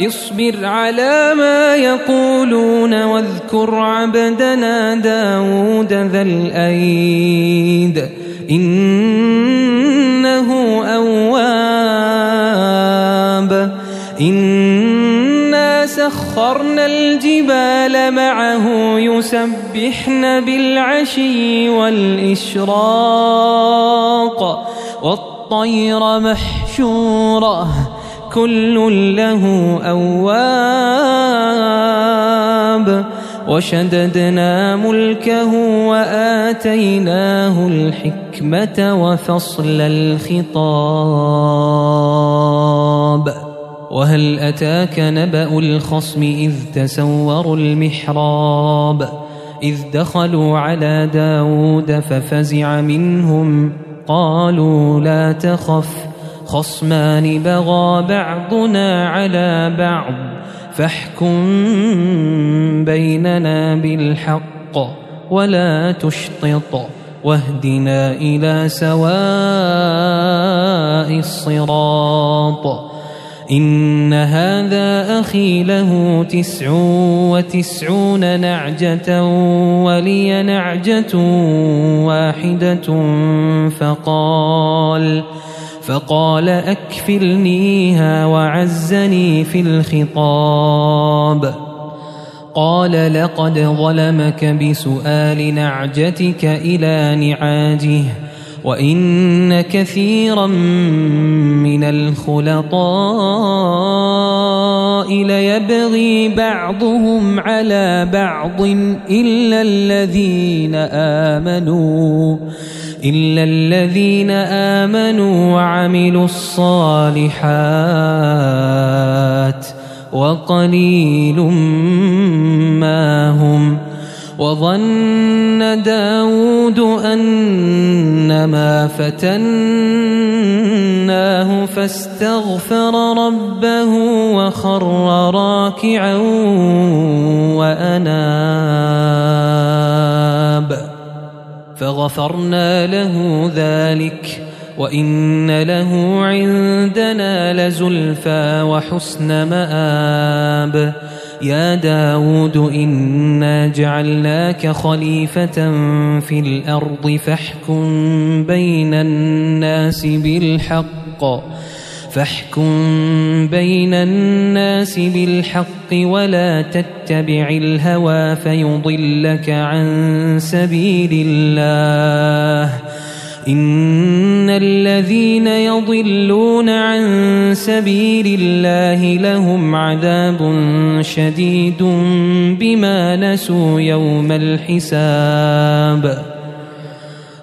اصبر على ما يقولون واذكر عبدنا داود ذا الأيد. إنه أواب. إنا سخرنا الجبال معه يسبحن بالعشي والإشراق. والطير محشورة. كل له أواب وشددنا ملكه وآتيناه الحكمة وفصل الخطاب وهل أتاك نبأ الخصم إذ تسوروا المحراب إذ دخلوا على داود ففزع منهم قالوا لا تخف خصمان بغى بعضنا على بعض فاحكم بيننا بالحق ولا تشطط واهدنا إلى سواء الصراط. إن هذا أخي له تسع وتسعون نعجة ولي نعجة واحدة فقال فقال أكفلنيها وعزني في الخطاب. قال لقد ظلمك بسؤال نعجتك إلى نعاجه وإن كثيرا من الخلطاء ليبغي بعضهم على بعض إلا الذين آمنوا. إلا الذين آمنوا وعملوا الصالحات وقليل ما هم وظن داود أنما فتناه فاستغفر ربه وخر راكعا وأناب. فغفرنا له ذلك وإن له عندنا لزلفى وحسن مآب. يا داود إنا جعلناك خليفة في الأرض فاحكم بين الناس بالحق. فاحكم بين الناس بالحق ولا تتبع الهوى فيضلك عن سبيل الله. إن الذين يضلون عن سبيل الله لهم عذاب شديد بما نسوا يوم الحساب.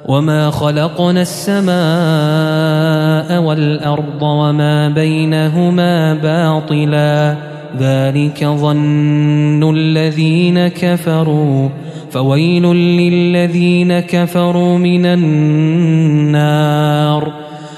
وما خلقنا السماء والأرض وما بينهما باطلا ذلك ظن الذين كفروا فويل للذين كفروا من النار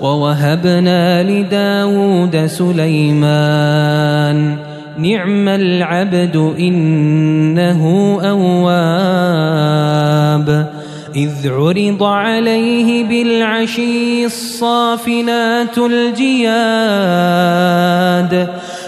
ووهبنا لداود سليمان. نعم العبد إنه أواب. إذ عرض عليه بالعشي الصافنات الجياد.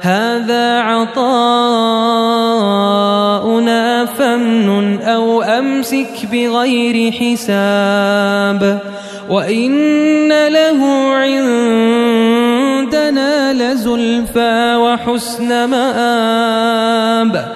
هذا عطاؤنا فمن أو أمسك بغير حساب وإن له عندنا لزلفى وحسن مآب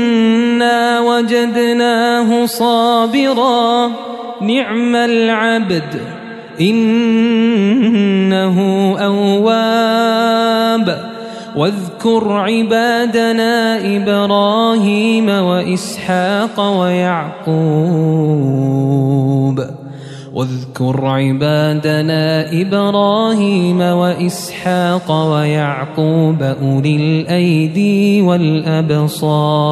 وجدناه صابرا نعم العبد إنه أواب واذكر عبادنا إبراهيم وإسحاق ويعقوب واذكر عبادنا إبراهيم وإسحاق ويعقوب أولي الأيدي والأبصار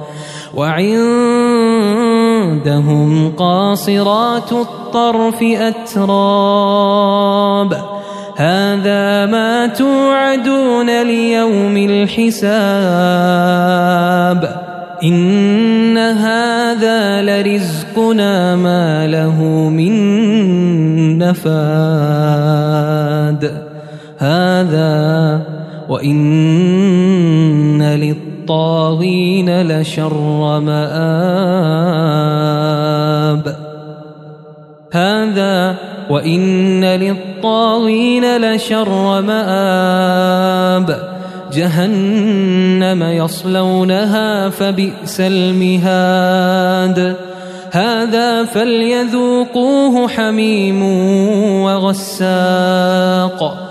وعندهم قاصرات الطرف أتراب. هذا ما توعدون ليوم الحساب. إن هذا لرزقنا ما له من نفاد. هذا وإن للطاغين لشر مآب. هذا وإن للطاغين لشر مآب. جهنم يصلونها فبئس المهاد. هذا فليذوقوه حميم وغساق.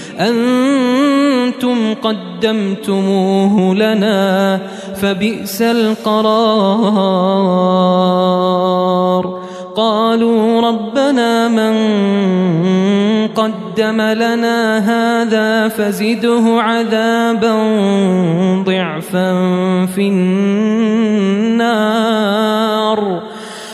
أنتم قدمتموه لنا فبئس القرار. قالوا ربنا من قدم لنا هذا فزده عذابا ضعفا في النار.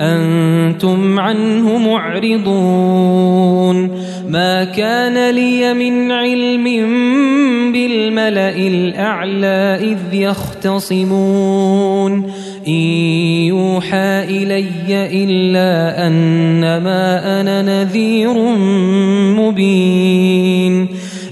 أنتم عنه معرضون. ما كان لي من علم بالملأ الأعلى إذ يختصمون. إن يوحى إلي إلا أنما أنا نذير مبين.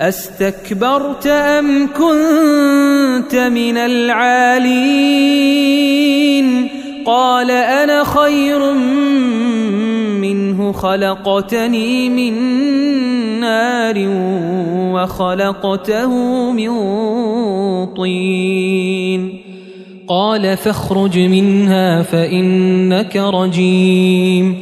أستكبرت أم كنت من العالين؟ قال أنا خير منه خلقتني من نار وخلقته من طين. قال فاخرج منها فإنك رجيم.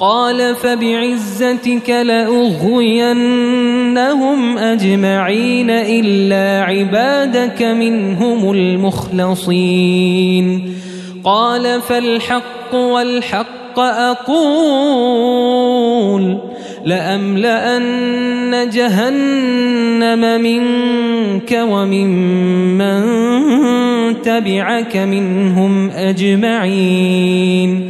قال فبعزتك لأغوينهم أجمعين إلا عبادك منهم المخلصين. قال فالحق والحق أقول لأملأن جهنم منك وممن تبعك منهم أجمعين.